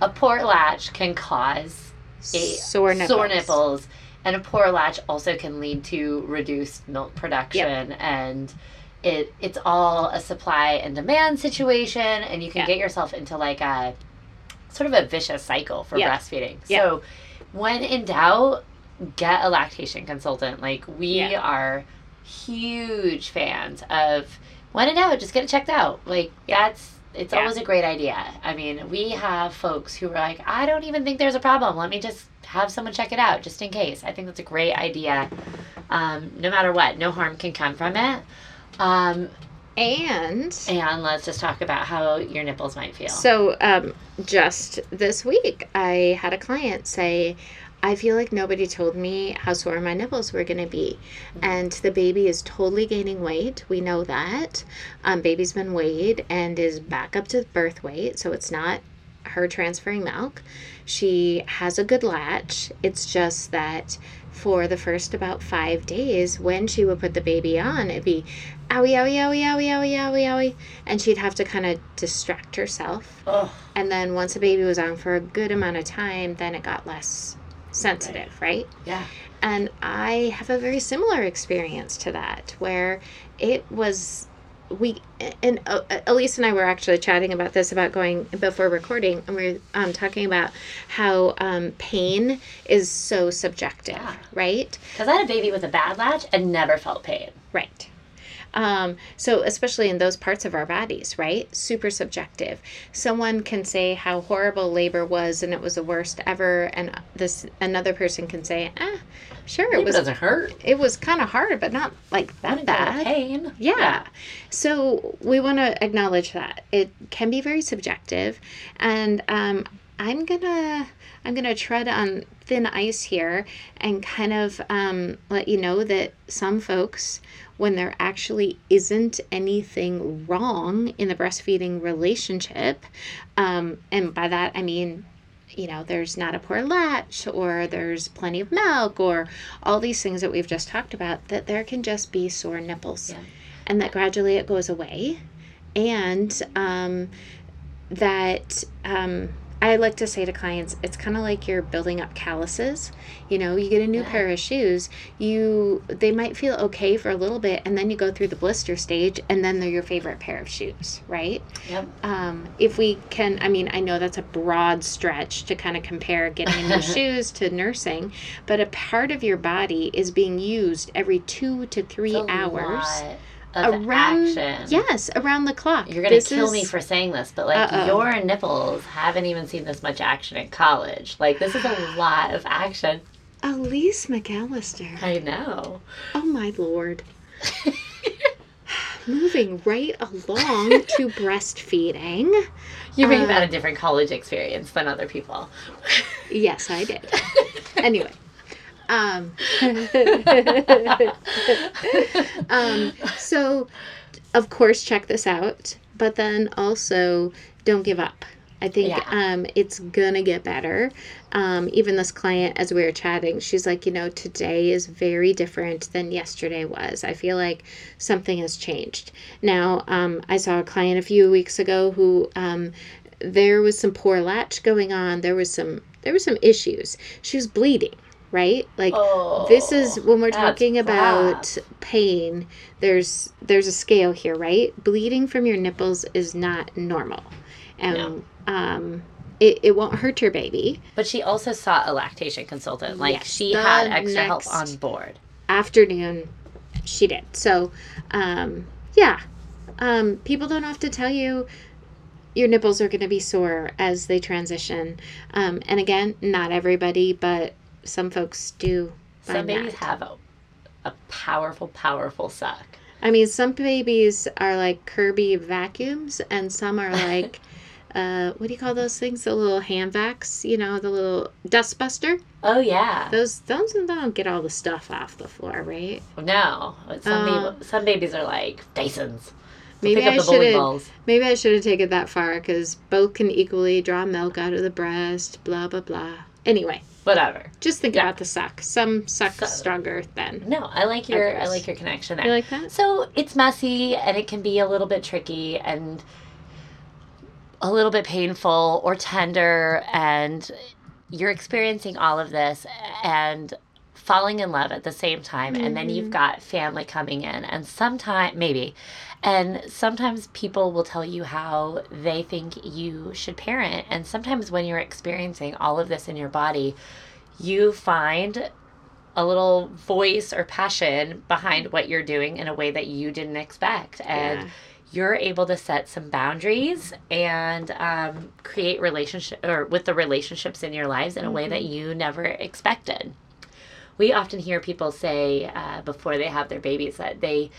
a poor latch can cause a sore nipples. sore nipples, and a poor latch also can lead to reduced milk production and. It, it's all a supply and demand situation, and you can Yeah. get yourself into like a sort of a vicious cycle for Yeah. breastfeeding. Yeah. So, when in doubt, get a lactation consultant. Like, we Yeah. are huge fans of when in doubt, just get it checked out. Like, that's it's always a great idea. I mean, we have folks who are like, I don't even think there's a problem. Let me just have someone check it out just in case. I think that's a great idea. Um, no matter what, no harm can come from it. Um, and and let's just talk about how your nipples might feel. So, um, just this week, I had a client say, I feel like nobody told me how sore my nipples were going to be. And the baby is totally gaining weight. We know that. Um, baby's been weighed and is back up to birth weight. So, it's not her transferring milk. She has a good latch. It's just that for the first about five days, when she would put the baby on, it'd be owie, owie, owie, owie, owie, owie, owie. And she'd have to kind of distract herself. oh, And then once a baby was on for a good amount of time, then it got less sensitive, right? yeah. And I have a very similar experience to that where it was we and uh, Elise and I were actually chatting about this about going before recording and we are um, talking about how um, pain is so subjective, Yeah. right? Because I had a baby with a bad latch and never felt pain. Right. Um, so especially in those parts of our bodies, right? Super subjective. Someone can say how horrible labor was and it was the worst ever, and this another person can say, ah, sure, it It was doesn't hurt. it was kind of hard, but not like that bad. Pain. Yeah. So we want to acknowledge that it can be very subjective, and um, I'm gonna I'm gonna tread on thin ice here and kind of um, let you know that some folks, when there actually isn't anything wrong in the breastfeeding relationship, um, and by that I mean you know, there's not a poor latch or there's plenty of milk or all these things that we've just talked about, that there can just be sore nipples. Yeah. And that gradually it goes away. And um, that um, I like to say to clients, it's kind of like you're building up calluses. You know, you get a new Yeah. pair of shoes, you they might feel okay for a little bit, and then you go through the blister stage, and then they're your favorite pair of shoes, right? Yep. um, if we can, I mean, I know that's a broad stretch to kind of compare getting new shoes to nursing, but a part of your body is being used every two to three hours lot around. action. Yes, around the clock. You're gonna This kill is- me for saying this, but like Uh-oh. your nipples haven't even seen this much action in college. Like this is a lot of action. Elise McAllister. I know. Oh my lord. Moving right along to breastfeeding. You may have had a um, different college experience than other people. Yes, I did. anyway. Um, um, so, of course, check this out, but then also don't give up. I think Yeah. um, it's gonna get better. Um, even this client, as we were chatting, she's like, you know, today is very different than yesterday was. I feel like something has changed. Now, um, I saw a client a few weeks ago who um, there was some poor latch going on. There was some there were some issues. She was bleeding, right? Like Oh, this is when we're talking about rough. pain. There's there's a scale here, right? Bleeding from your nipples is not normal, and um, it, it won't hurt your baby. But she also sought a lactation consultant. Like Yes, she had extra help on board. Afternoon, she did. So, um, yeah, um, people don't have to tell you your nipples are going to be sore as they transition. Um, and again, not everybody, but some folks do. Some babies that. have a, a powerful, powerful suck. I mean, some babies are like Kirby vacuums, and some are like, uh, what do you call those things? The little hand vacs, you know, the little dust buster. Oh yeah. Those those don't get all the stuff off the floor, right? No, some Uh, baby, some babies are like Dysons. Maybe I should. Maybe I should have taken that far because both can equally draw milk out of the breast. Blah blah blah. Anyway, Whatever. just think Yeah. about the suck. Some suck So- stronger than. No, I like your I like your connection there. You like that? So it's messy and it can be a little bit tricky and a little bit painful or tender and you're experiencing all of this and falling in love at the same time and then you've got family coming in and sometime maybe and sometimes people will tell you how they think you should parent and sometimes when you're experiencing all of this in your body you find a little voice or passion behind what you're doing in a way that you didn't expect and Yeah. you're able to set some boundaries and um, create relationship or with the relationships in your lives in a way that you never expected we often hear people say uh, before they have their babies that they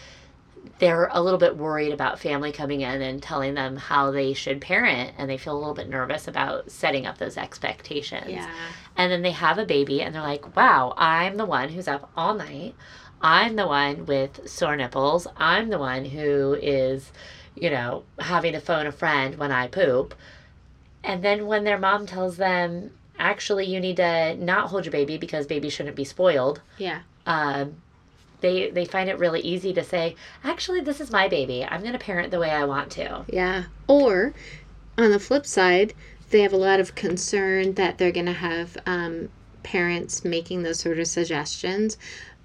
they're a little bit worried about family coming in and telling them how they should parent and they feel a little bit nervous about setting up those expectations Yeah. and then they have a baby and they're like, wow, I'm the one who's up all night. I'm the one with sore nipples. I'm the one who is, you know, having to phone a friend when I poop. And then when their mom tells them, actually, you need to not hold your baby because baby shouldn't be spoiled, Yeah. um, they, they find it really easy to say, actually, this is my baby. I'm going to parent the way I want to. Yeah. Or on the flip side, they have a lot of concern that they're going to have um, parents making those sort of suggestions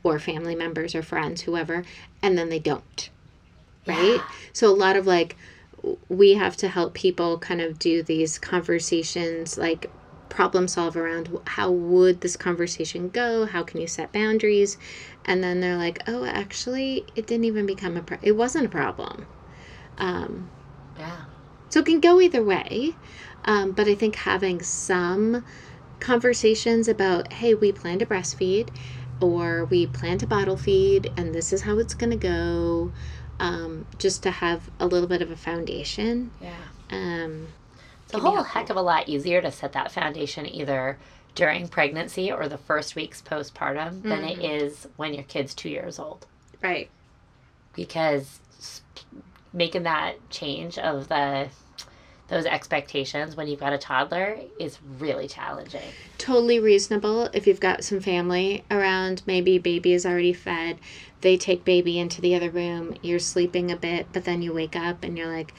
or family members or friends, whoever, and then they don't. Right? Yeah. So a lot of like, we have to help people kind of do these conversations, like problem solve around how would this conversation go? How can you set boundaries? And then they're like, oh, actually, it didn't even become a, pro- it wasn't a problem. Um, Yeah. so it can go either way. Um, but I think having some conversations about, hey, we plan to breastfeed or we plan to bottle feed and this is how it's going to go, um, just to have a little bit of a foundation. Yeah. Um, It's a whole heck of a lot easier to set that foundation either during pregnancy or the first weeks postpartum than it mm. is when your kid's two years old. right. Because making that change of the those expectations when you've got a toddler is really challenging. Totally reasonable if you've got some family around, maybe baby is already fed, they take baby into the other room, you're sleeping a bit, but then you wake up and you're like,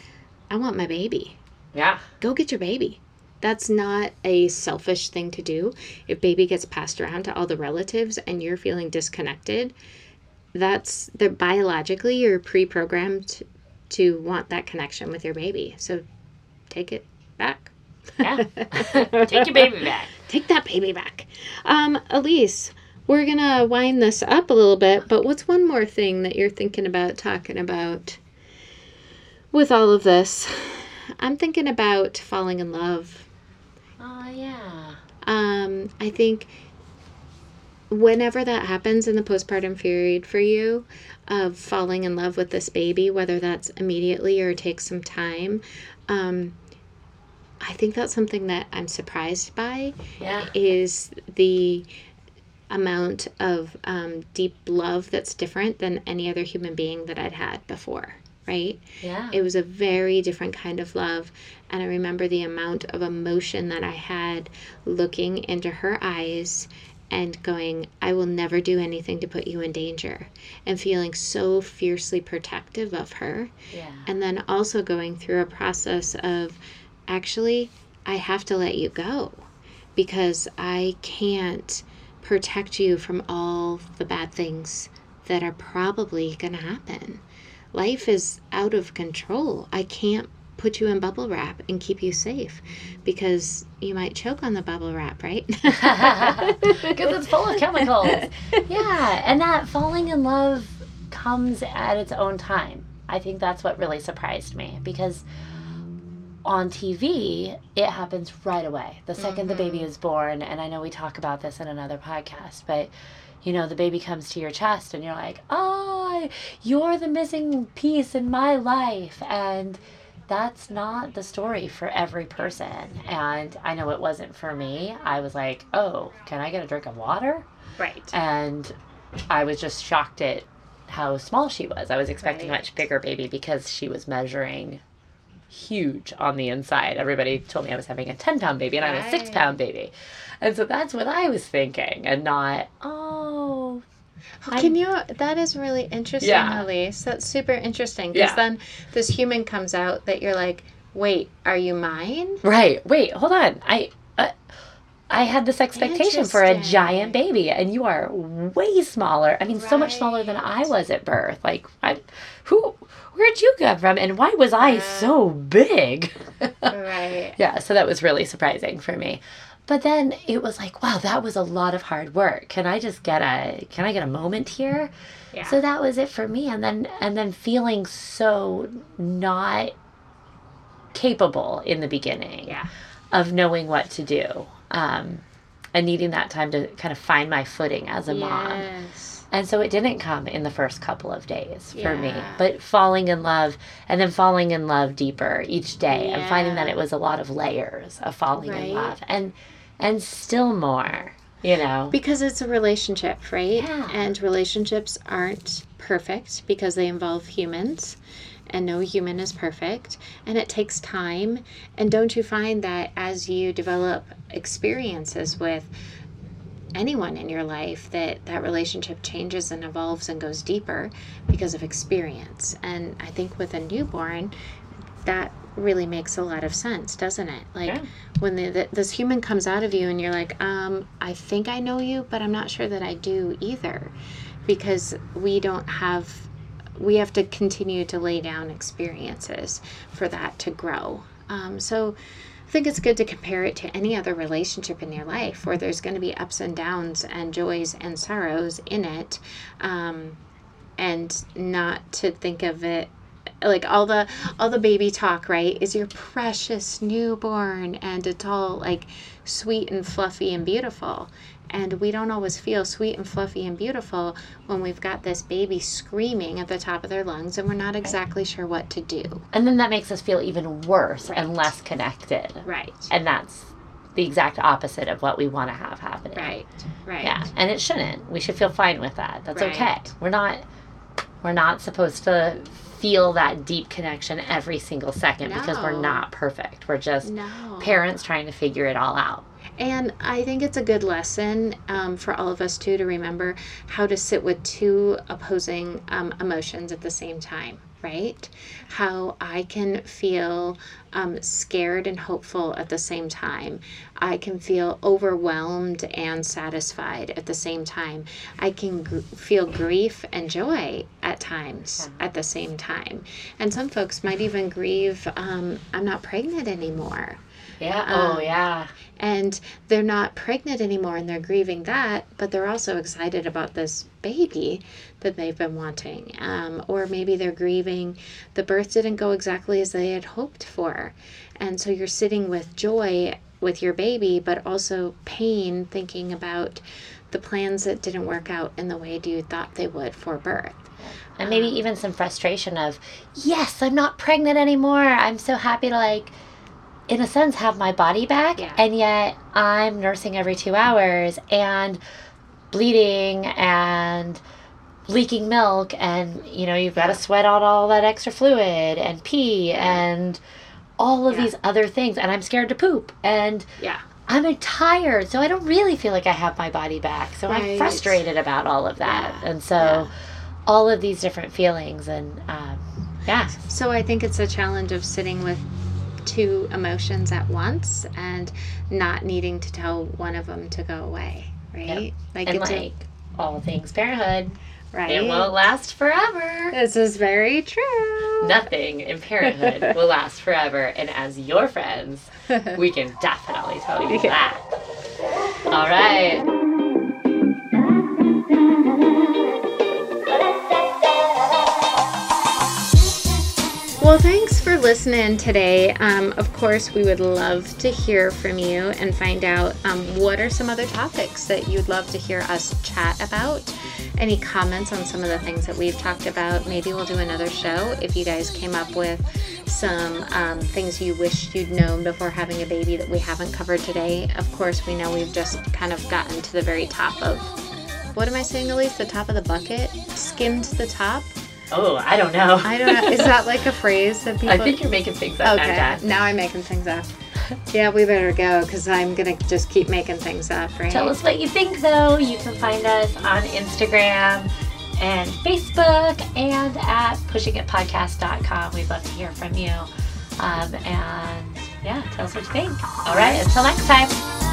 I want my baby. Yeah. go get your baby. That's not a selfish thing to do. If baby gets passed around to all the relatives and you're feeling disconnected, that's that biologically you're pre-programmed to want that connection with your baby. So take it back. Yeah. Take your baby back. Take that baby back. Um, Elise, we're gonna wind this up a little bit, but what's one more thing that you're thinking about talking about with all of this? I'm thinking about falling in love. Oh yeah. Um, I think whenever that happens in the postpartum period for you of falling in love with this baby, whether that's immediately or takes some time, um, I think that's something that I'm surprised by Yeah. is the amount of um, deep love that's different than any other human being that I'd had before, right? Yeah. It was a very different kind of love. And I remember the amount of emotion that I had looking into her eyes and going, I will never do anything to put you in danger, and feeling so fiercely protective of her. yeah. And then also going through a process of actually, I have to let you go because I can't protect you from all the bad things that are probably going to happen. Life is out of control. I can't put you in bubble wrap and keep you safe because you might choke on the bubble wrap, right? Because it's full of chemicals. Yeah, and that falling in love comes at its own time. I think that's what really surprised me because on TV, it happens right away. The 2nd the baby mm-hmm. is born, and I know we talk about this in another podcast, but you know, the baby comes to your chest and you're like, oh, you're the missing piece in my life. And that's not the story for every person. And I know it wasn't for me. I was like, oh, can I get a drink of water? right. And I was just shocked at how small she was. I was expecting a much bigger baby because she was measuring huge on the inside. Everybody told me I was having a 10 pound baby and I'm a six pound baby. And so that's what I was thinking and not, oh, I'm- Can you? That is really interesting, Yeah. Elise. That's super interesting because Yeah. then this human comes out that you're like, wait, are you mine? right. Wait, hold on. I, uh, I had this expectation for a giant baby, and you are way smaller. I mean, so much smaller than I was at birth. Like, I, who, where'd you come from, and why was I so big? right. yeah, so that was really surprising for me. But then it was like, wow, that was a lot of hard work. Can I just get a can I get a moment here? Yeah. So that was it for me and then and then feeling so not capable in the beginning Yeah. of knowing what to do. Um and needing that time to kind of find my footing as a mom. Yes. And so it didn't come in the first couple of days for me, Yeah. but falling in love and then falling in love deeper each day yeah. and finding that it was a lot of layers of falling Right. in love and and still more, you know. Because it's a relationship, right? Yeah. And relationships aren't perfect because they involve humans. And no human is perfect. And it takes time. And don't you find that as you develop experiences with anyone in your life that that relationship changes and evolves and goes deeper because of experience and i think with a newborn that really makes a lot of sense doesn't it? Like Yeah. when the, the, this human comes out of you and you're like um i think i know you but i'm not sure that i do either. Because we don't have we have to continue to lay down experiences for that to grow. Um, so I think it's good to compare it to any other relationship in your life where there's going to be ups and downs and joys and sorrows in it, um, and not to think of it like all the all the baby talk right is your precious newborn and it's all like sweet and fluffy and beautiful and we don't always feel sweet and fluffy and beautiful when we've got this baby screaming at the top of their lungs and we're not exactly sure what to do And then that makes us feel even worse and less connected. right And that's the exact opposite of what we want to have happening. right right Yeah, and it shouldn't. We should feel fine with that. That's okay. We're not we're not supposed to feel that deep connection every single second because we're not perfect. We're just no parents trying to figure it all out. And I think it's a good lesson um, for all of us too to remember how to sit with two opposing um, emotions at the same time, right? How I can feel um, scared and hopeful at the same time. I can feel overwhelmed and satisfied at the same time. I can gr- feel grief and joy at times at the same time. And some folks might even grieve, um, I'm not pregnant anymore Yeah. Um, oh yeah. and they're not pregnant anymore and they're grieving that but they're also excited about this baby that they've been wanting um, or maybe they're grieving the birth didn't go exactly as they had hoped for and so you're sitting with joy with your baby but also pain thinking about the plans that didn't work out in the way you thought they would for birth And maybe even some frustration of, yes, I'm not pregnant anymore. I'm so happy to like in a sense have my body back Yeah. and yet I'm nursing every 2 hours and bleeding and leaking milk and you know you've got to sweat out all that extra fluid and pee and all of Yeah. these other things and I'm scared to poop and yeah I'm tired, so I don't really feel like I have my body back. So I'm frustrated about all of that. Yeah. And so Yeah. all of these different feelings and um, yeah. So I think it's a challenge of sitting with two emotions at once and not needing to tell one of them to go away, right? Like, and it's like a, all things parenthood. Right. It won't last forever. This is very true. Nothing in parenthood will last forever. And as your friends, we can definitely tell you yeah. that. All right. Well, thanks for listening today. Um, of course, we would love to hear from you and find out um, what are some other topics that you'd love to hear us chat about. Any comments on some of the things that we've talked about? Maybe we'll do another show if you guys came up with some um, things you wish you'd known before having a baby that we haven't covered today. Of course, we know we've just kind of gotten to the very top of what am I saying, Elise? The top of the bucket? Skimmed the top? Oh, I don't know. I don't know. Is that like a phrase that people? I think you're making things up. Okay, now I'm making things up. Yeah, we better go because I'm gonna just keep making things up, right? Tell us what you think, though. You can find us on Instagram and Facebook and at pushingitpodcast.com. We'd love to hear from you. Um, and yeah, tell us what you think. All right, until next time.